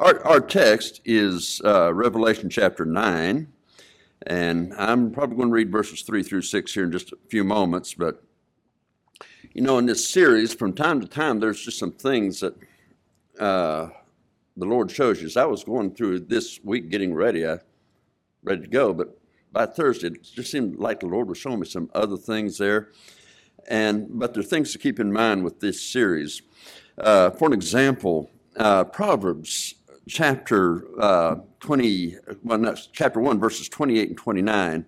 Our, our text is uh, Revelation chapter 9, and I'm probably going to read verses 3 through 6 here in just a few moments. But, you know, in this series, from time to time, there's just some things that uh, the Lord shows you. As I was going through this week getting ready, I ready to go, but by Thursday, it just seemed like the Lord was showing me some other things there. And but there are things to keep in mind with this series. Uh, for an example, uh, Proverbs chapter uh, 20, well, no, chapter 1, verses 28 and 29.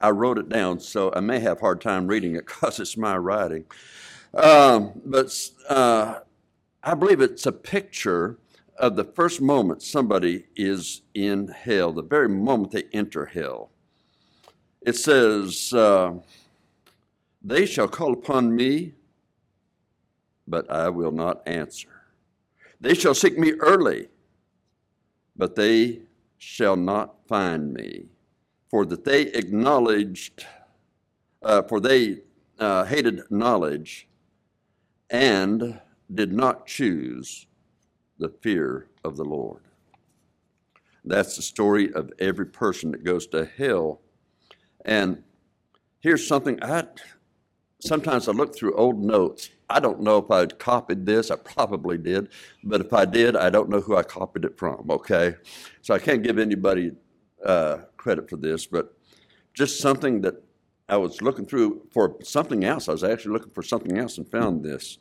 I wrote it down, so I may have a hard time reading it because it's my writing. Um, but uh, I believe it's a picture of the first moment somebody is in hell, the very moment they enter hell. It says, uh, They shall call upon me, but I will not answer. They shall seek me early, but they shall not find me. For that they acknowledged, uh, for they uh, hated knowledge and did not choose the fear of the Lord. That's the story of every person that goes to hell. And here's something I sometimes I look through old notes I don't know if I copied this. I probably did. But if I did, I don't know who I copied it from, okay? So I can't give anybody uh, credit for this, but just something that I was looking through for something else. I was actually looking for something else and found this.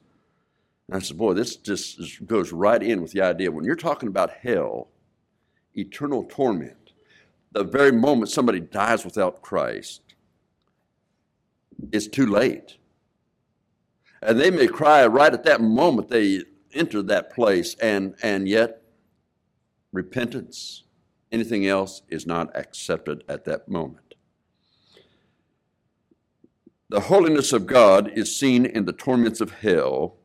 And I said, boy, this just goes right in with the idea. When you're talking about hell, eternal torment, the very moment somebody dies without Christ, it's too late. And they may cry right at that moment they enter that place, and, and yet repentance, anything else, is not accepted at that moment. The holiness of God is seen in the torments of hell,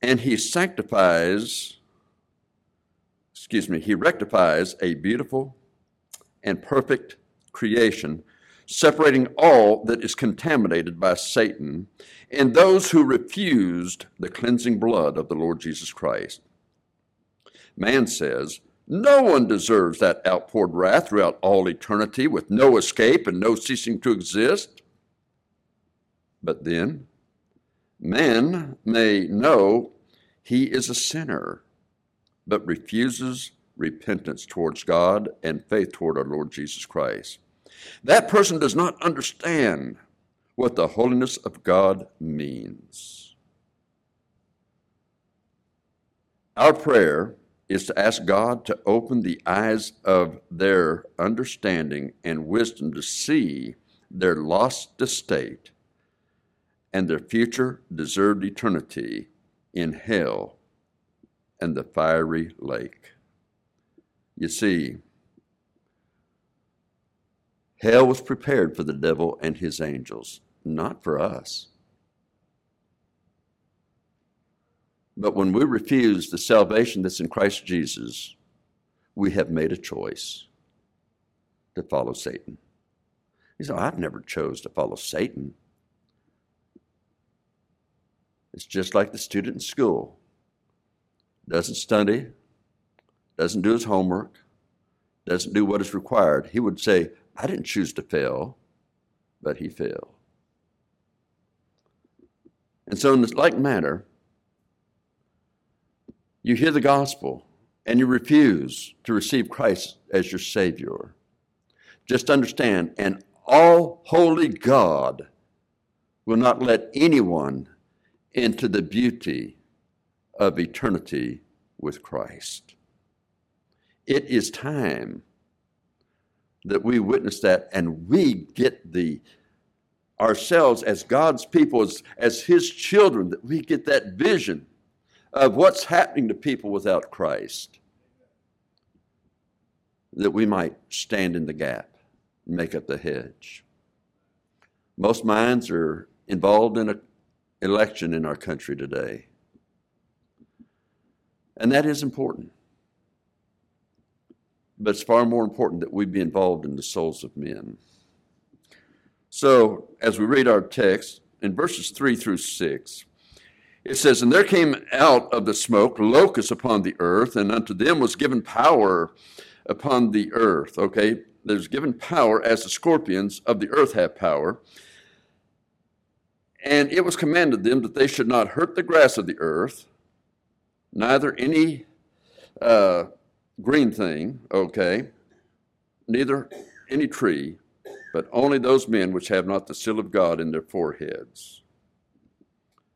and He sanctifies, excuse me, He rectifies a beautiful and perfect creation separating all that is contaminated by Satan and those who refused the cleansing blood of the Lord Jesus Christ. Man says, no one deserves that outpoured wrath throughout all eternity with no escape and no ceasing to exist. But then, man may know he is a sinner, but refuses repentance towards God and faith toward our Lord Jesus Christ. That person does not understand what the holiness of God means. Our prayer is to ask God to open the eyes of their understanding and wisdom to see their lost estate and their future deserved eternity in hell and the fiery lake. You see, Hell was prepared for the devil and his angels, not for us. But when we refuse the salvation that's in Christ Jesus, we have made a choice to follow Satan. He said, oh, I've never chose to follow Satan. It's just like the student in school. Doesn't study, doesn't do his homework, doesn't do what is required. He would say, I didn't choose to fail, but he failed. And so, in this like manner, you hear the gospel and you refuse to receive Christ as your Savior. Just understand, an all holy God will not let anyone into the beauty of eternity with Christ. It is time that we witness that and we get the ourselves as God's people, as, as His children, that we get that vision of what's happening to people without Christ, that we might stand in the gap and make up the hedge. Most minds are involved in an election in our country today, and that is important. But it's far more important that we be involved in the souls of men. So, as we read our text, in verses 3 through 6, it says, And there came out of the smoke locusts upon the earth, and unto them was given power upon the earth. Okay, there's given power as the scorpions of the earth have power. And it was commanded them that they should not hurt the grass of the earth, neither any uh, green thing, okay, neither any tree, but only those men which have not the seal of God in their foreheads.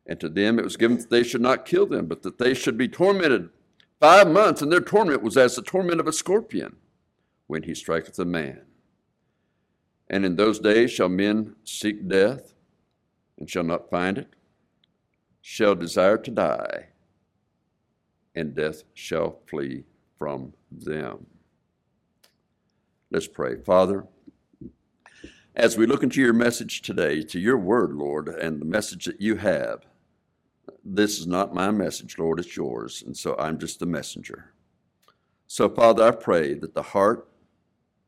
And to them it was given that they should not kill them, but that they should be tormented five months, and their torment was as the torment of a scorpion when he striketh a man. And in those days shall men seek death and shall not find it, shall desire to die, and death shall flee from them. Let's pray. Father, as we look into your message today, to your word, Lord, and the message that you have, this is not my message, Lord, it's yours, and so I'm just the messenger. So, Father, I pray that the heart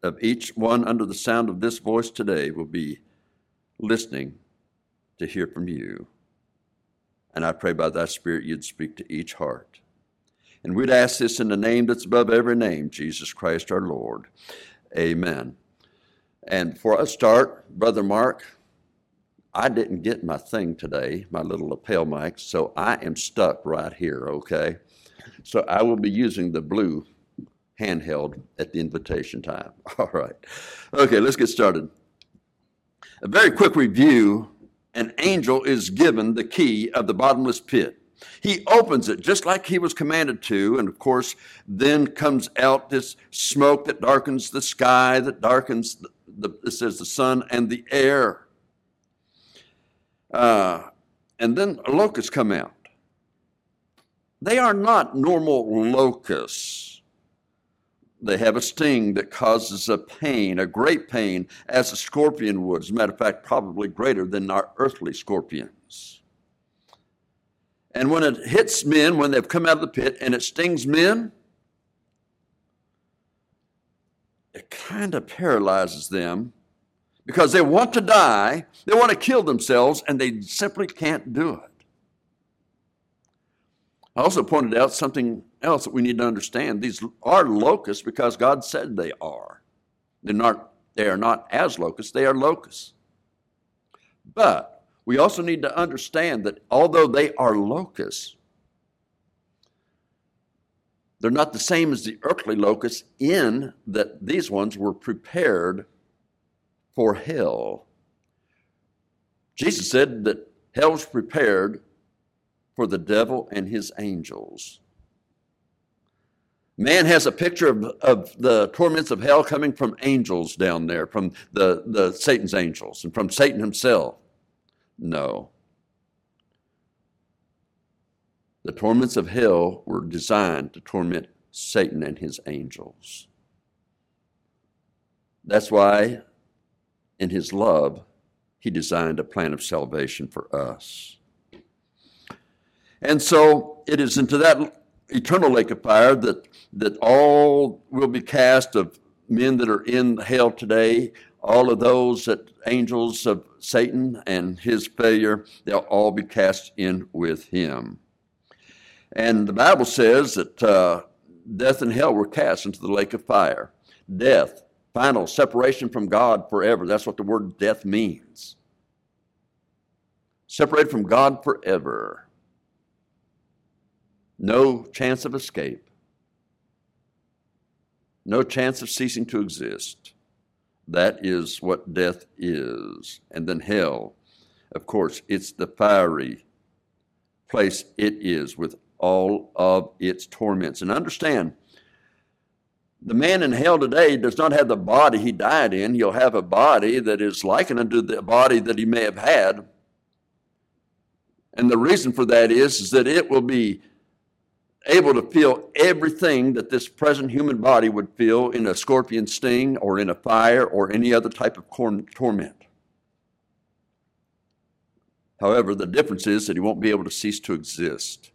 of each one under the sound of this voice today will be listening to hear from you. And I pray by thy Spirit you'd speak to each heart. And we'd ask this in the name that's above every name, Jesus Christ our Lord. Amen. And before I start, Brother Mark, I didn't get my thing today, my little lapel mic, so I am stuck right here, okay? So I will be using the blue handheld at the invitation time. All right. Okay, let's get started. A very quick review an angel is given the key of the bottomless pit. He opens it just like he was commanded to, and of course, then comes out this smoke that darkens the sky, that darkens the, the it says the sun and the air. Uh, and then locusts come out. They are not normal locusts they have a sting that causes a pain, a great pain, as a scorpion would. As a matter of fact, probably greater than our earthly scorpions. And when it hits men, when they've come out of the pit and it stings men, it kind of paralyzes them because they want to die, they want to kill themselves, and they simply can't do it. I also pointed out something else that we need to understand. These are locusts because God said they are. They're not, they are not as locusts, they are locusts. But we also need to understand that although they are locusts, they're not the same as the earthly locusts in that these ones were prepared for hell. Jesus said that hell was prepared for the devil and his angels. Man has a picture of, of the torments of hell coming from angels down there, from the, the Satan's angels and from Satan himself. No. The torments of hell were designed to torment Satan and his angels. That's why, in his love, he designed a plan of salvation for us. And so it is into that eternal lake of fire that, that all will be cast of men that are in hell today, all of those that angels of Satan and his failure, they'll all be cast in with him. And the Bible says that uh, death and hell were cast into the lake of fire. Death, final separation from God forever. That's what the word death means. Separated from God forever no chance of escape, no chance of ceasing to exist. That is what death is. And then hell, of course, it's the fiery place it is with all of its torments. And understand, the man in hell today does not have the body he died in. He'll have a body that is likened unto the body that he may have had. And the reason for that is, is that it will be able to feel everything that this present human body would feel in a scorpion sting or in a fire or any other type of torment. However, the difference is that he won't be able to cease to exist.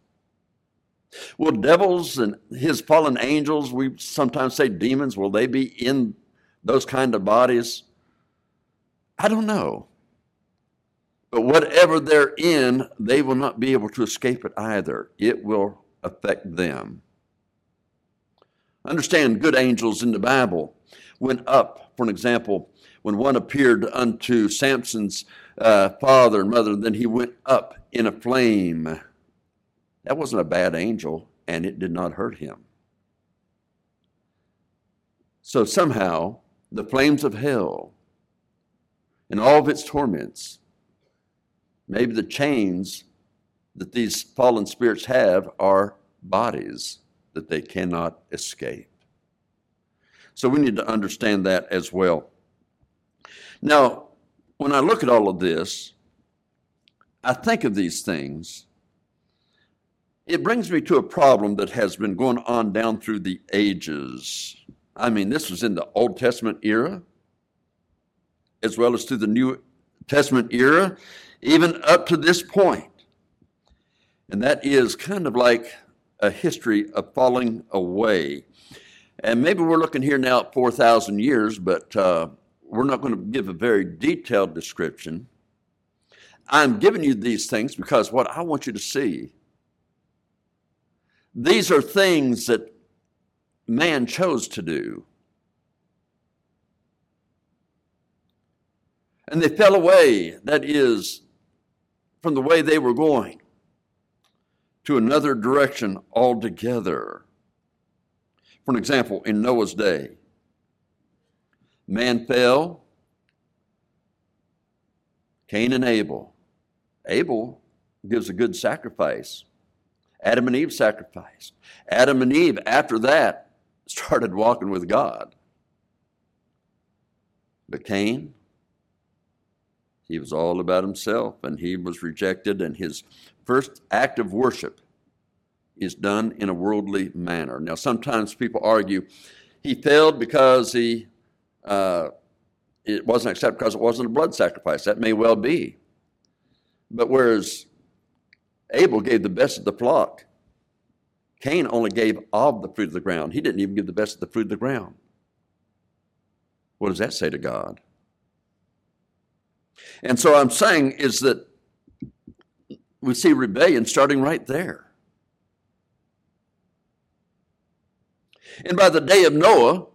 Will devils and his fallen angels, we sometimes say demons, will they be in those kind of bodies? I don't know. But whatever they're in, they will not be able to escape it either. It will affect them. Understand, good angels in the Bible went up, for an example, when one appeared unto Samson's uh, father and mother, then he went up in a flame. That wasn't a bad angel, and it did not hurt him. So somehow, the flames of hell and all of its torments, maybe the chains that these fallen spirits have are bodies that they cannot escape. So we need to understand that as well. Now, when I look at all of this, I think of these things. It brings me to a problem that has been going on down through the ages. I mean, this was in the Old Testament era, as well as through the New Testament era, even up to this point. And that is kind of like a history of falling away. And maybe we're looking here now at 4,000 years, but uh, we're not going to give a very detailed description. I'm giving you these things because what I want you to see, these are things that man chose to do. And they fell away, that is, from the way they were going to another direction altogether. For an example, in Noah's day, man fell, Cain and Abel. Abel gives a good sacrifice. Adam and Eve sacrificed. Adam and Eve, after that, started walking with God. But Cain, he was all about himself and he was rejected, and his first act of worship is done in a worldly manner. Now, sometimes people argue he failed because he uh, it wasn't accepted because it wasn't a blood sacrifice. That may well be. But whereas Abel gave the best of the flock, Cain only gave of the fruit of the ground. He didn't even give the best of the fruit of the ground. What does that say to God? And so I'm saying is that we see rebellion starting right there. And by the day of Noah,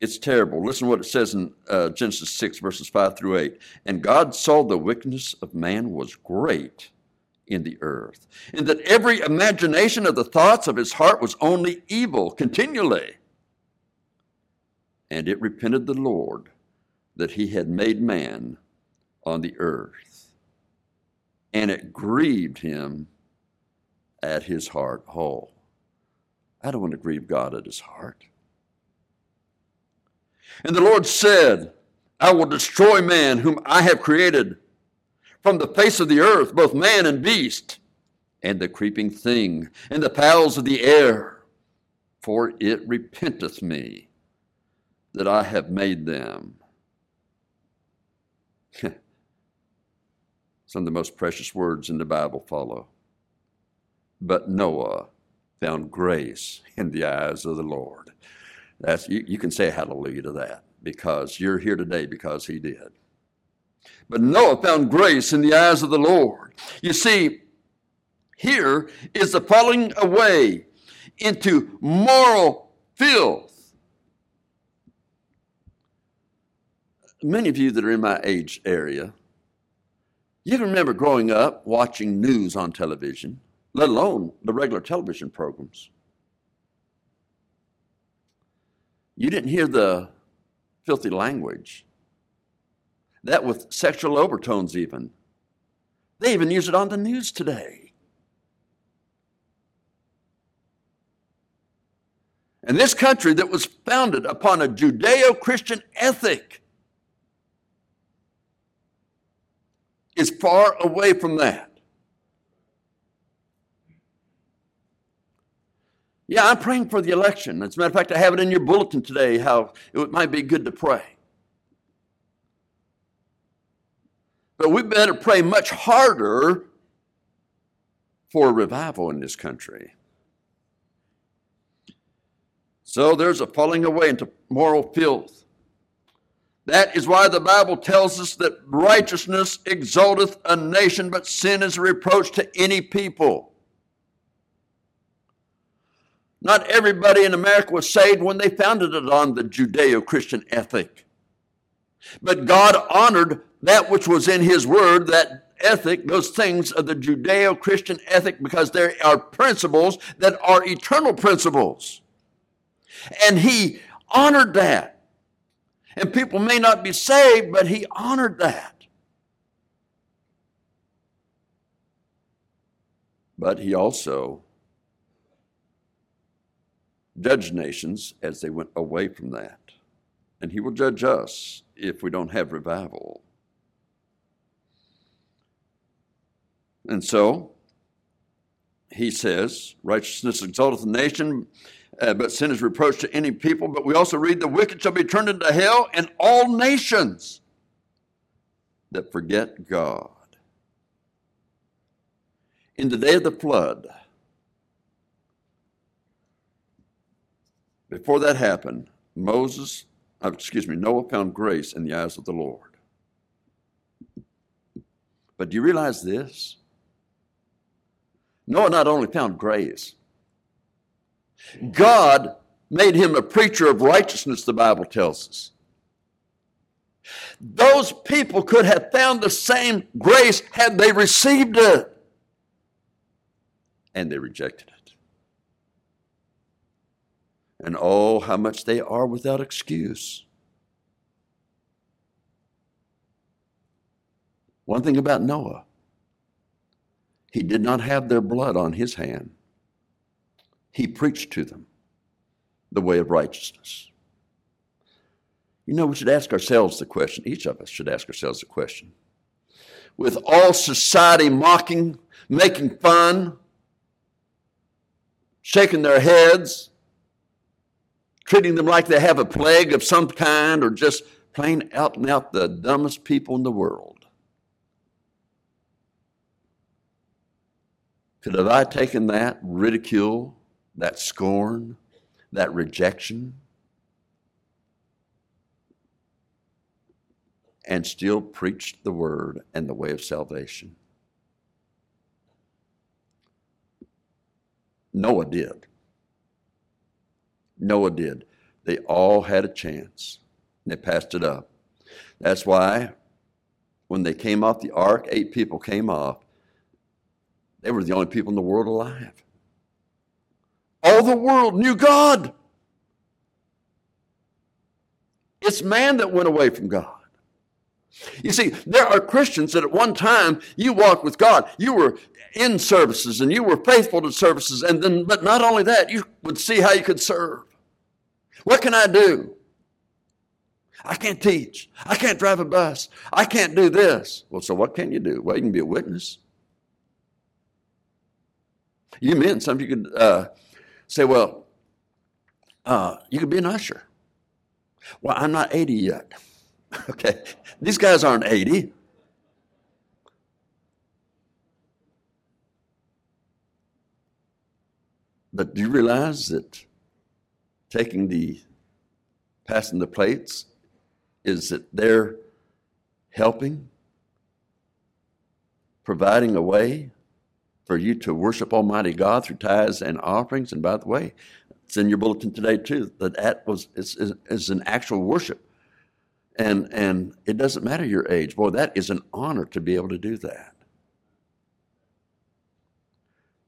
it's terrible. Listen to what it says in uh, Genesis 6, verses 5 through 8. And God saw the wickedness of man was great in the earth, and that every imagination of the thoughts of his heart was only evil continually. And it repented the Lord that he had made man on the earth. And it grieved him at his heart whole. I don't want to grieve God at his heart. And the Lord said, I will destroy man whom I have created from the face of the earth, both man and beast, and the creeping thing, and the fowls of the air, for it repenteth me that I have made them. Some of the most precious words in the Bible follow. But Noah found grace in the eyes of the Lord. That's, you, you can say hallelujah to that because you're here today because he did. But Noah found grace in the eyes of the Lord. You see, here is the falling away into moral filth. Many of you that are in my age area, you can remember growing up watching news on television, let alone the regular television programs. You didn't hear the filthy language. That with sexual overtones, even. They even use it on the news today. And this country that was founded upon a Judeo Christian ethic is far away from that. Yeah, I'm praying for the election. As a matter of fact, I have it in your bulletin today how it might be good to pray. But we better pray much harder for a revival in this country. So there's a falling away into moral filth. That is why the Bible tells us that righteousness exalteth a nation, but sin is a reproach to any people. Not everybody in America was saved when they founded it on the Judeo Christian ethic. But God honored that which was in His Word, that ethic, those things of the Judeo Christian ethic, because there are principles that are eternal principles. And He honored that. And people may not be saved, but he honored that. But he also judged nations as they went away from that. And he will judge us if we don't have revival. And so, he says, righteousness exalteth the nation, uh, but sin is reproach to any people. But we also read, the wicked shall be turned into hell, and all nations that forget God. In the day of the flood, before that happened, Moses, uh, excuse me, Noah found grace in the eyes of the Lord. But do you realize this? Noah not only found grace, God made him a preacher of righteousness, the Bible tells us. Those people could have found the same grace had they received it. And they rejected it. And oh, how much they are without excuse. One thing about Noah, he did not have their blood on his hand he preached to them the way of righteousness. You know, we should ask ourselves the question, each of us should ask ourselves the question. With all society mocking, making fun, shaking their heads, treating them like they have a plague of some kind, or just plain out and out the dumbest people in the world. Could have I taken that ridicule that scorn, that rejection, and still preached the word and the way of salvation. Noah did. Noah did. They all had a chance. And They passed it up. That's why when they came off the ark, eight people came off. They were the only people in the world alive. All the world knew God. It's man that went away from God. You see, there are Christians that at one time you walked with God. You were in services and you were faithful to services, and then, but not only that, you would see how you could serve. What can I do? I can't teach. I can't drive a bus. I can't do this. Well, so what can you do? Well, you can be a witness. You men, some of you could uh, say, well, uh, you could be an usher. Well, I'm not 80 yet. okay, these guys aren't 80. But do you realize that taking the, passing the plates, is that they're helping, providing a way for you to worship Almighty God through tithes and offerings. And by the way, it's in your bulletin today too. That that was is, is, is an actual worship, and and it doesn't matter your age. Boy, that is an honor to be able to do that.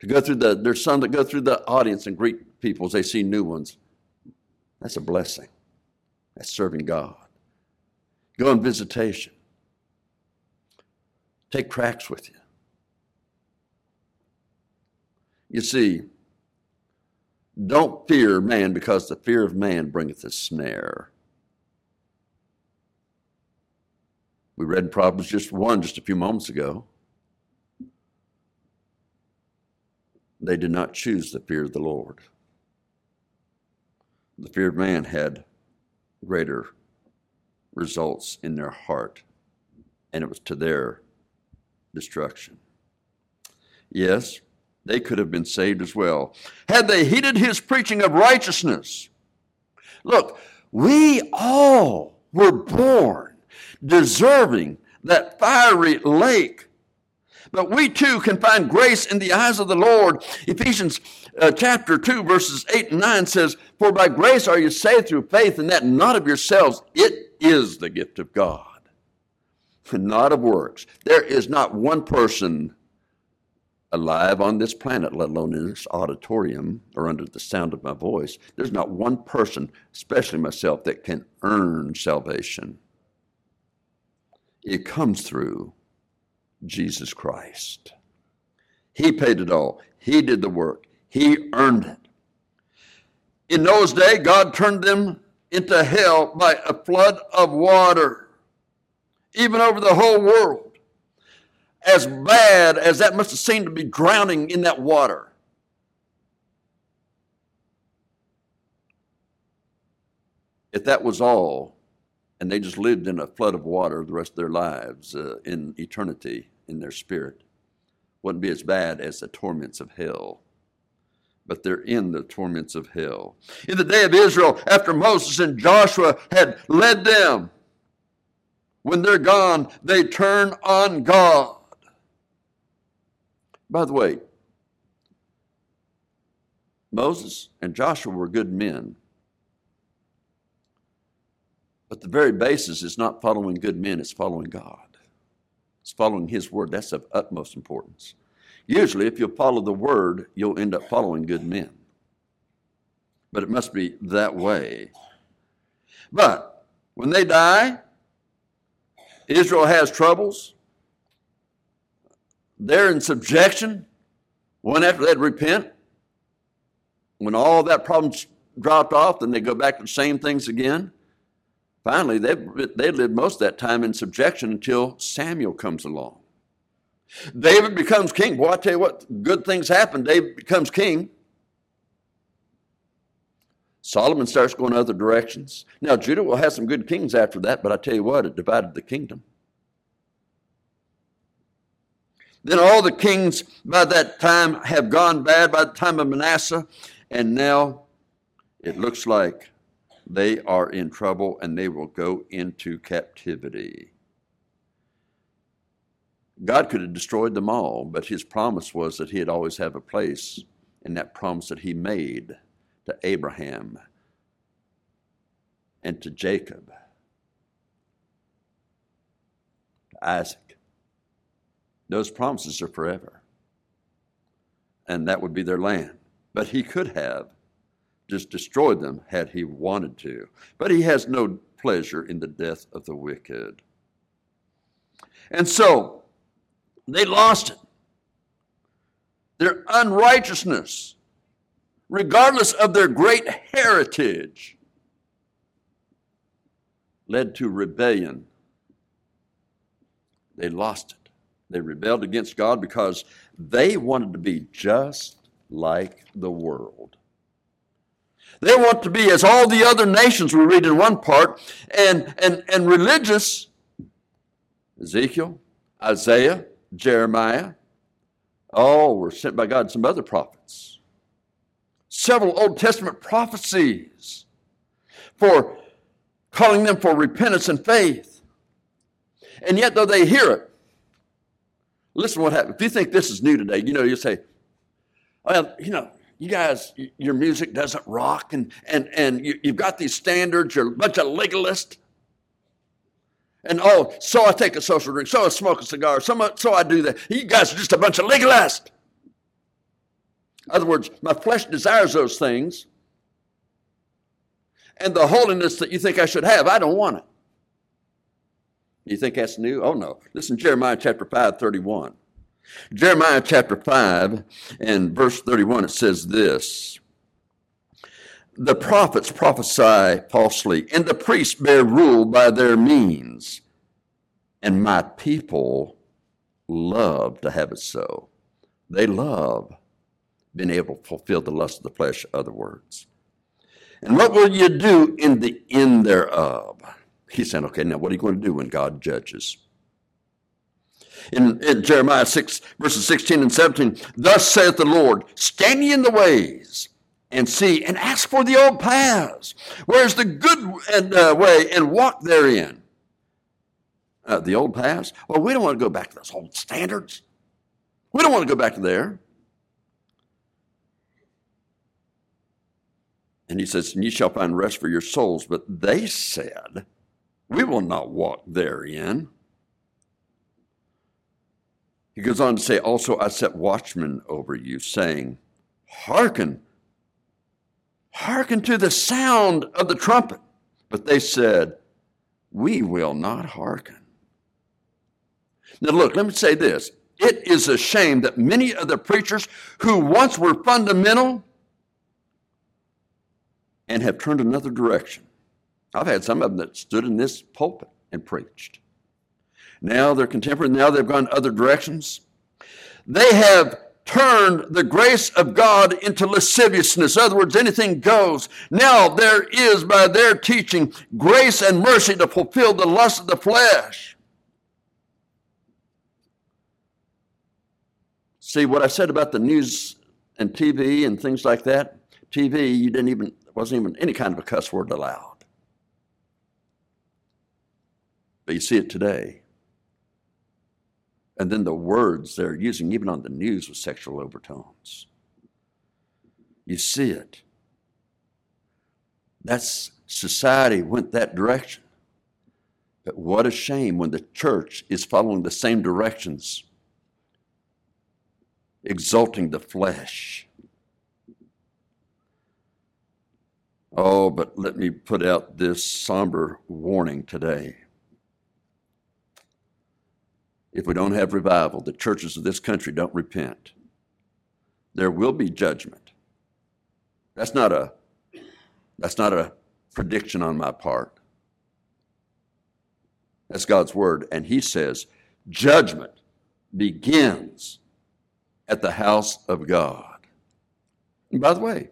To go through the there's some that go through the audience and greet people as they see new ones. That's a blessing. That's serving God. Go on visitation. Take tracts with you. You see, don't fear man because the fear of man bringeth a snare. We read in Proverbs just one just a few moments ago. They did not choose the fear of the Lord. The fear of man had greater results in their heart, and it was to their destruction. Yes, they could have been saved as well. Had they heeded his preaching of righteousness. Look, we all were born deserving that fiery lake. But we too can find grace in the eyes of the Lord. Ephesians uh, chapter 2, verses 8 and 9 says, For by grace are you saved through faith, and that not of yourselves. It is the gift of God, not of works. There is not one person alive on this planet, let alone in this auditorium or under the sound of my voice. There's not one person, especially myself, that can earn salvation. It comes through Jesus Christ. He paid it all. He did the work. He earned it. In Noah's day, God turned them into hell by a flood of water, even over the whole world. As bad as that must have seemed to be drowning in that water. If that was all, and they just lived in a flood of water the rest of their lives uh, in eternity in their spirit, wouldn't be as bad as the torments of hell but they're in the torments of hell. In the day of Israel, after Moses and Joshua had led them, when they're gone, they turn on God. By the way, Moses and Joshua were good men. But the very basis is not following good men, it's following God. It's following His word. That's of utmost importance. Usually, if you follow the word, you'll end up following good men. But it must be that way. But when they die, Israel has troubles. They're in subjection. One after they'd repent. When all that problem's dropped off, then they go back to the same things again. Finally, they they lived most of that time in subjection until Samuel comes along. David becomes king. Boy, I tell you what, good things happen. David becomes king. Solomon starts going other directions. Now, Judah will have some good kings after that, but I tell you what, it divided the kingdom. Then all the kings by that time have gone bad by the time of Manasseh, and now it looks like they are in trouble and they will go into captivity. God could have destroyed them all, but his promise was that he'd always have a place in that promise that he made to Abraham and to Jacob, to Isaac. Those promises are forever. And that would be their land. But he could have just destroyed them had he wanted to. But he has no pleasure in the death of the wicked. And so, they lost it. Their unrighteousness, regardless of their great heritage, led to rebellion. They lost it. They rebelled against God because they wanted to be just like the world. They want to be as all the other nations we read in one part, and, and, and religious. Ezekiel, Isaiah, Jeremiah. all were sent by God some other prophets. Several Old Testament prophecies for calling them for repentance and faith. And yet, though they hear it, listen what happened. If you think this is new today, you know, you'll say, well, you know, you guys, your music doesn't rock, and, and, and you, have got these standards, you're a bunch of legalists. And oh, so I take a social drink, so I smoke a cigar, so, so I do that. You guys are just a bunch of legalists. In other words, my flesh desires those things. And the holiness that you think I should have, I don't want it. You think that's new? Oh no. Listen, Jeremiah chapter 5, 31. Jeremiah chapter 5 and verse 31, it says this the prophets prophesy falsely, and the priests bear rule by their means. And my people love to have it so. They love being able to fulfill the lust of the flesh, other words. And what will you do in the end thereof? He saying, okay, now what are you going to do when God judges? In, in Jeremiah 6, verses 16 and 17, thus saith the Lord, stand ye in the ways and see and ask for the old paths. Where's the good and, uh, way and walk therein? Uh, the old paths? Well, we don't want to go back to those old standards. We don't want to go back to there. And he says, And ye shall find rest for your souls. But they said, We will not walk therein. He goes on to say, Also, I set watchmen over you, saying, Hearken, hearken to the sound of the trumpet. But they said, We will not hearken. Now, look, let me say this. It is a shame that many of the preachers who once were fundamental and have turned another direction. I've had some of them that stood in this pulpit and preached. Now they're contemporary, now they've gone other directions. They have turned the grace of God into lasciviousness. In other words, anything goes. Now there is, by their teaching, grace and mercy to fulfill the lust of the flesh. See, what I said about the news and TV and things like that, TV, you didn't even wasn't even any kind of a cuss word allowed. But you see it today. And then the words they're using, even on the news, with sexual overtones. You see it. That's society went that direction. But what a shame when the church is following the same directions, exalting the flesh Oh, but let me put out this somber warning today. If we don't have revival, the churches of this country don't repent, there will be judgment. That's not a that's not a prediction on my part. That's God's word. And he says, judgment begins at the house of God. And by the way,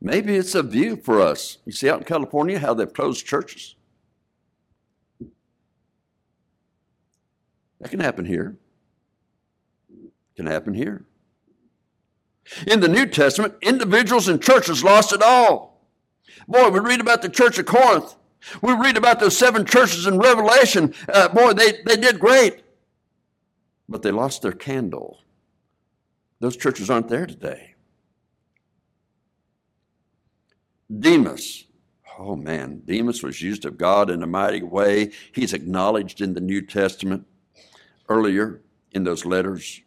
Maybe it's a view for us. You see out in California how they've closed churches? That can happen here. can happen here. In the New Testament, individuals and churches lost it all. Boy, we read about the church of Corinth. We read about those seven churches in Revelation. Uh, boy, they, they did great. But they lost their candle. Those churches aren't there today. Demas. Oh man, Demas was used of God in a mighty way. He's acknowledged in the New Testament earlier in those letters.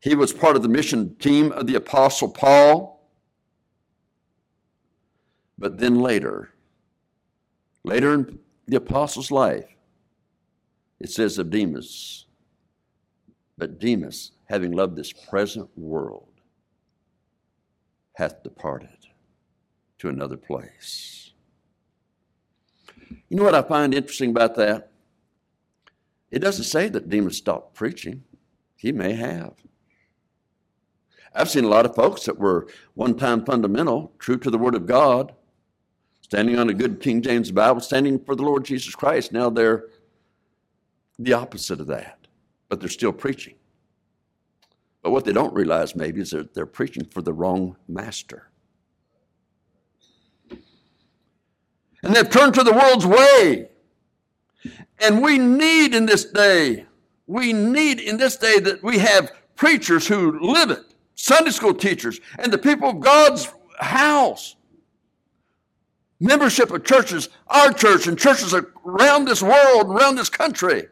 He was part of the mission team of the Apostle Paul. But then later, later in the Apostle's life, it says of Demas, but Demas, having loved this present world, hath departed to another place. You know what I find interesting about that? It doesn't say that Demas stopped preaching. He may have. I've seen a lot of folks that were one time fundamental, true to the Word of God, standing on a good King James Bible, standing for the Lord Jesus Christ. Now they're the opposite of that, but they're still preaching. But what they don't realize maybe is that they're preaching for the wrong master. and they've turned to the world's way. And we need in this day, we need in this day that we have preachers who live it, Sunday school teachers, and the people of God's house. Membership of churches, our church, and churches around this world, around this country,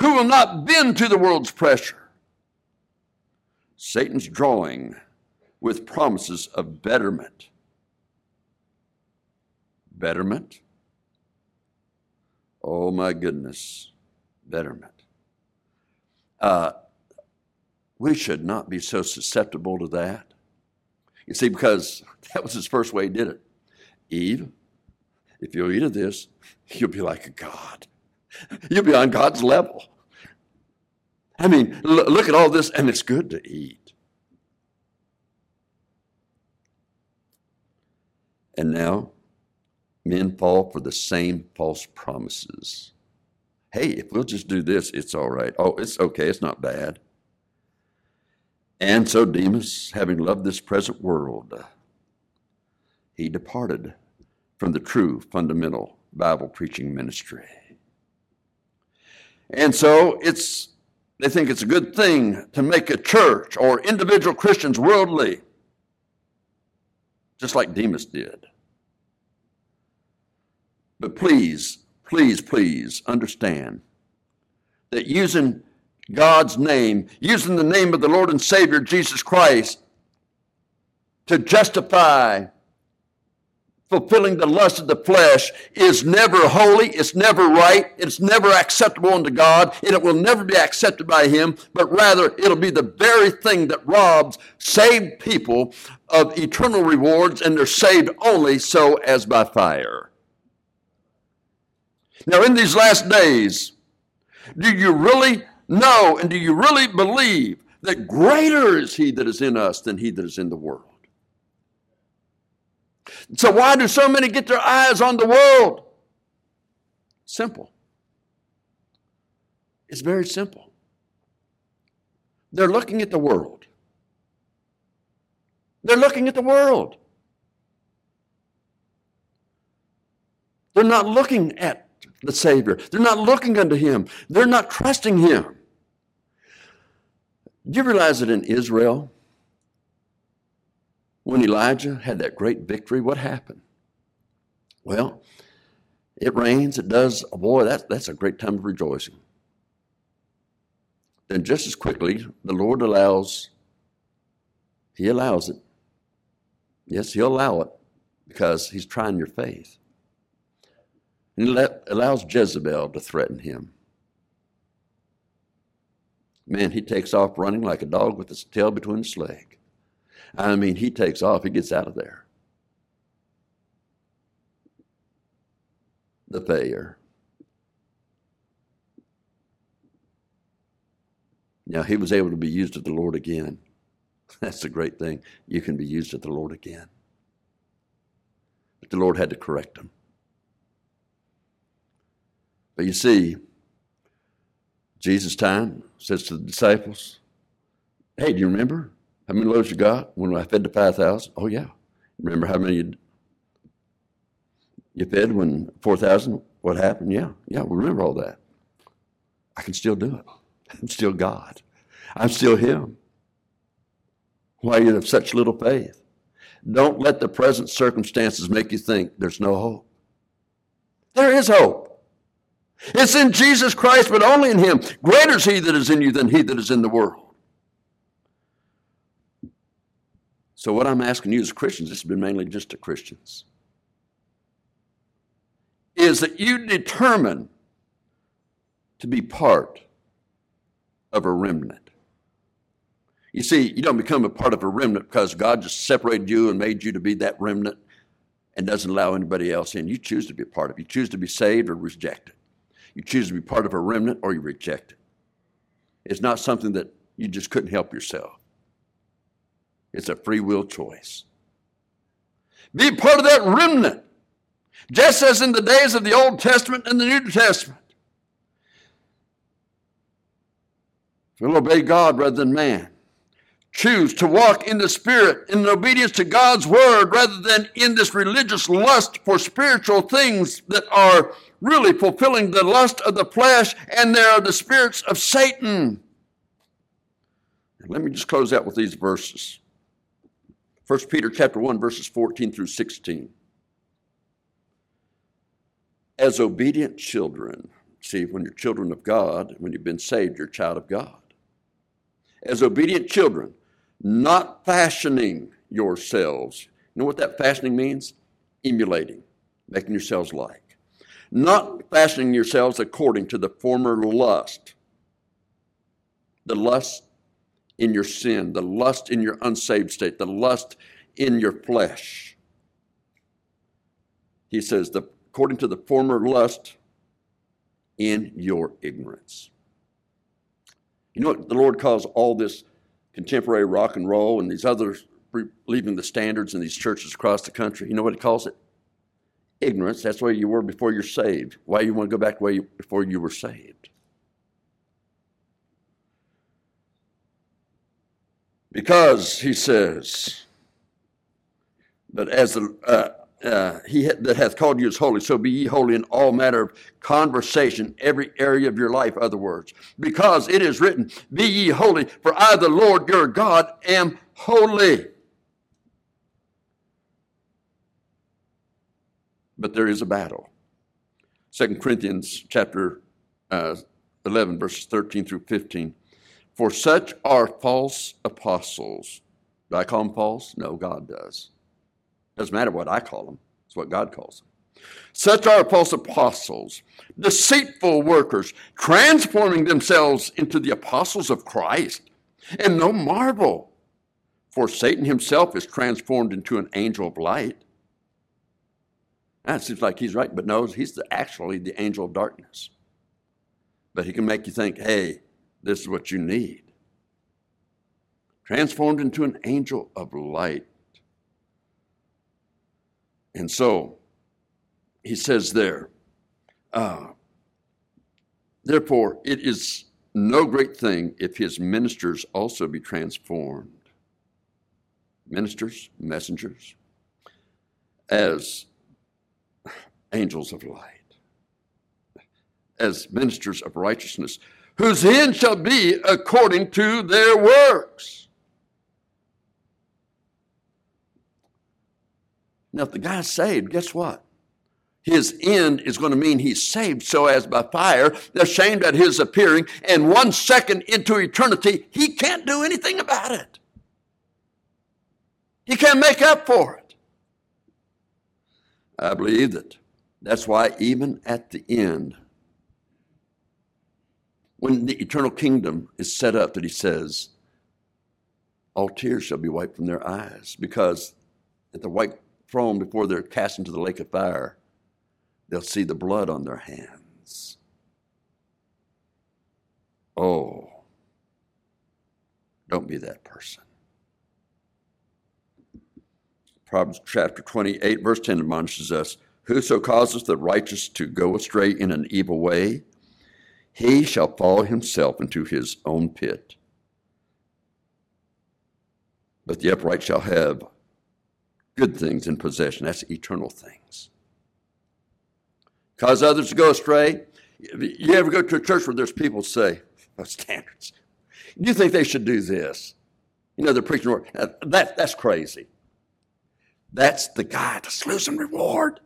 who will not bend to the world's pressure. Satan's drawing with promises of betterment Betterment? Oh my goodness, betterment. Uh, we should not be so susceptible to that. You see, because that was his first way he did it. Eve, if you'll eat of this, you'll be like a God. You'll be on God's level. I mean, look at all this, and it's good to eat. And now, men fall for the same false promises. Hey, if we'll just do this, it's all right. Oh, it's okay, it's not bad. And so Demas, having loved this present world, he departed from the true fundamental Bible preaching ministry. And so it's they think it's a good thing to make a church or individual Christians worldly, just like Demas did. But please, please, please understand that using God's name, using the name of the Lord and Savior Jesus Christ to justify fulfilling the lust of the flesh is never holy, it's never right, it's never acceptable unto God, and it will never be accepted by Him, but rather it'll be the very thing that robs saved people of eternal rewards, and they're saved only so as by fire. Now, in these last days, do you really know and do you really believe that greater is He that is in us than He that is in the world? So, why do so many get their eyes on the world? Simple. It's very simple. They're looking at the world. They're looking at the world. They're not looking at the Savior. They're not looking unto Him. They're not trusting Him. Do you realize that in Israel, when Elijah had that great victory, what happened? Well, it rains, it does. Oh boy, that's, that's a great time of rejoicing. Then, just as quickly, the Lord allows, He allows it. Yes, He'll allow it because He's trying your faith. And He allows Jezebel to threaten him. Man, he takes off running like a dog with his tail between his legs. I mean, he takes off, he gets out of there. The failure. Now, he was able to be used of the Lord again. That's the great thing. You can be used of the Lord again. But the Lord had to correct him. But you see, Jesus' time says to the disciples, Hey, do you remember? How many loaves you got when I fed the 5,000? Oh, yeah. Remember how many you, you fed when 4,000? What happened? Yeah, yeah, we remember all that. I can still do it. I'm still God. I'm still Him. Why you have such little faith? Don't let the present circumstances make you think there's no hope. There is hope. It's in Jesus Christ, but only in Him. Greater is He that is in you than He that is in the world. So, what I'm asking you as Christians, this has been mainly just to Christians, is that you determine to be part of a remnant. You see, you don't become a part of a remnant because God just separated you and made you to be that remnant and doesn't allow anybody else in. You choose to be a part of it. You choose to be saved or rejected. You choose to be part of a remnant or you reject it. It's not something that you just couldn't help yourself. It's a free will choice. Be part of that remnant, just as in the days of the Old Testament and the New Testament. We'll obey God rather than man. Choose to walk in the Spirit in obedience to God's Word rather than in this religious lust for spiritual things that are really fulfilling the lust of the flesh, and they are the spirits of Satan. Let me just close out with these verses. 1 Peter chapter 1 verses 14 through 16. As obedient children, see when you're children of God, when you've been saved, you're a child of God. As obedient children, not fashioning yourselves. You know what that fashioning means? Emulating, making yourselves like. Not fashioning yourselves according to the former lust. The lust in your sin, the lust in your unsaved state, the lust in your flesh. He says, the, according to the former lust in your ignorance. You know what the Lord calls all this contemporary rock and roll and these others leaving the standards in these churches across the country? You know what He calls it? Ignorance. That's where you were before you're saved. Why you want to go back to where you, before you were saved? Because, he says, But as the, uh, uh, he that hath called you is holy, so be ye holy in all matter of conversation, every area of your life, other words. Because it is written, Be ye holy, for I, the Lord your God, am holy. But there is a battle. Second Corinthians chapter uh, 11, verses 13 through 15. For such are false apostles. Do I call them false? No, God does. Doesn't matter what I call them, it's what God calls them. Such are false apostles, deceitful workers, transforming themselves into the apostles of Christ. And no marvel, for Satan himself is transformed into an angel of light. That seems like he's right, but no, he's the, actually the angel of darkness. But he can make you think, hey, this is what you need. Transformed into an angel of light. And so he says there, uh, therefore, it is no great thing if his ministers also be transformed. Ministers, messengers, as angels of light, as ministers of righteousness, whose end shall be according to their works. Now, if the guy's saved, guess what? His end is going to mean he's saved so as by fire, they're ashamed at his appearing, and one second into eternity, he can't do anything about it. He can't make up for it. I believe that that's why, even at the end, when the eternal kingdom is set up, that he says, all tears shall be wiped from their eyes, because at the white throne before they're cast into the lake of fire, they'll see the blood on their hands. Oh, don't be that person. Proverbs chapter 28, verse 10 admonishes us Whoso causes the righteous to go astray in an evil way, he shall fall himself into his own pit. But the upright shall have good things in possession. That's eternal things. Cause others to go astray. You ever go to a church where there's people say, oh, standards. You think they should do this? You know, they're preaching, that, that's crazy. That's the guy that's losing reward.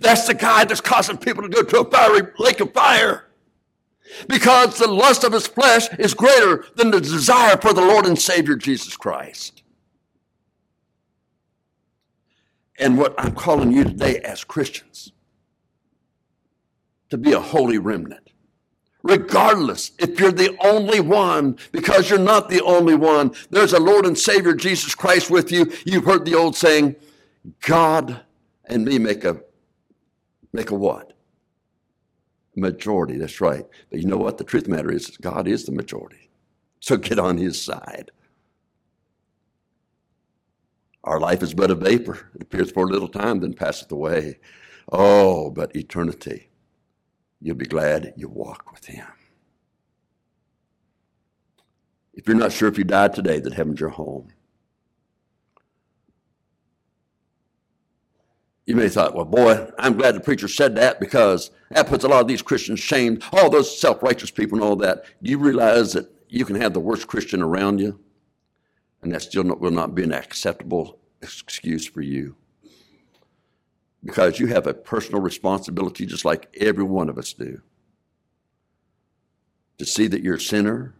That's the guy that's causing people to go to a fiery lake of fire. Because the lust of his flesh is greater than the desire for the Lord and Savior Jesus Christ. And what I'm calling you today as Christians to be a holy remnant. Regardless if you're the only one, because you're not the only one, there's a Lord and Savior Jesus Christ with you. You've heard the old saying, God and me make a Make a what? Majority, that's right. But you know what? The truth of the matter is, God is the majority. So get on his side. Our life is but a vapor. It appears for a little time, then passeth away. Oh, but eternity. You'll be glad you walk with him. If you're not sure if you died today, that heaven's your home. You may have thought, well, boy, I'm glad the preacher said that because that puts a lot of these Christians shamed. All those self righteous people and all that. Do you realize that you can have the worst Christian around you, and that still not, will not be an acceptable excuse for you? Because you have a personal responsibility, just like every one of us do, to see that you're a sinner,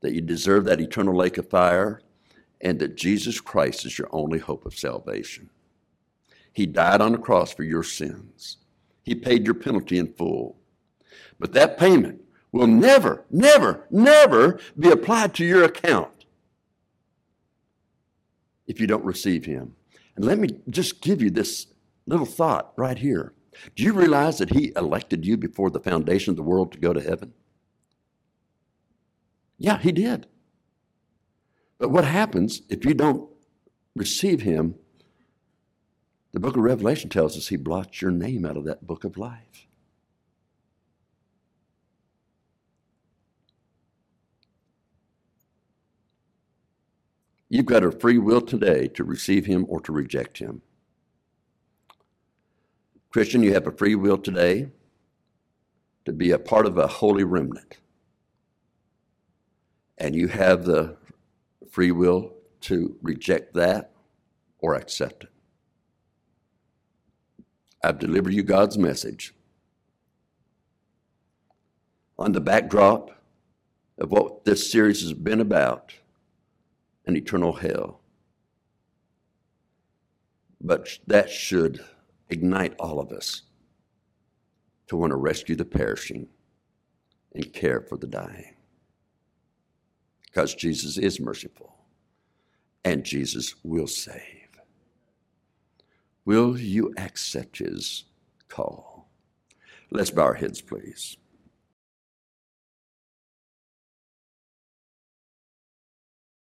that you deserve that eternal lake of fire, and that Jesus Christ is your only hope of salvation. He died on the cross for your sins. He paid your penalty in full. But that payment will never, never, never be applied to your account if you don't receive Him. And let me just give you this little thought right here. Do you realize that He elected you before the foundation of the world to go to heaven? Yeah, He did. But what happens if you don't receive Him the book of Revelation tells us he blots your name out of that book of life. You've got a free will today to receive Him or to reject Him. Christian, you have a free will today to be a part of a holy remnant. And you have the free will to reject that or accept it. I've delivered you God's message on the backdrop of what this series has been about an eternal hell. But that should ignite all of us to want to rescue the perishing and care for the dying. Because Jesus is merciful and Jesus will save. Will you accept his call? Let's bow our heads, please.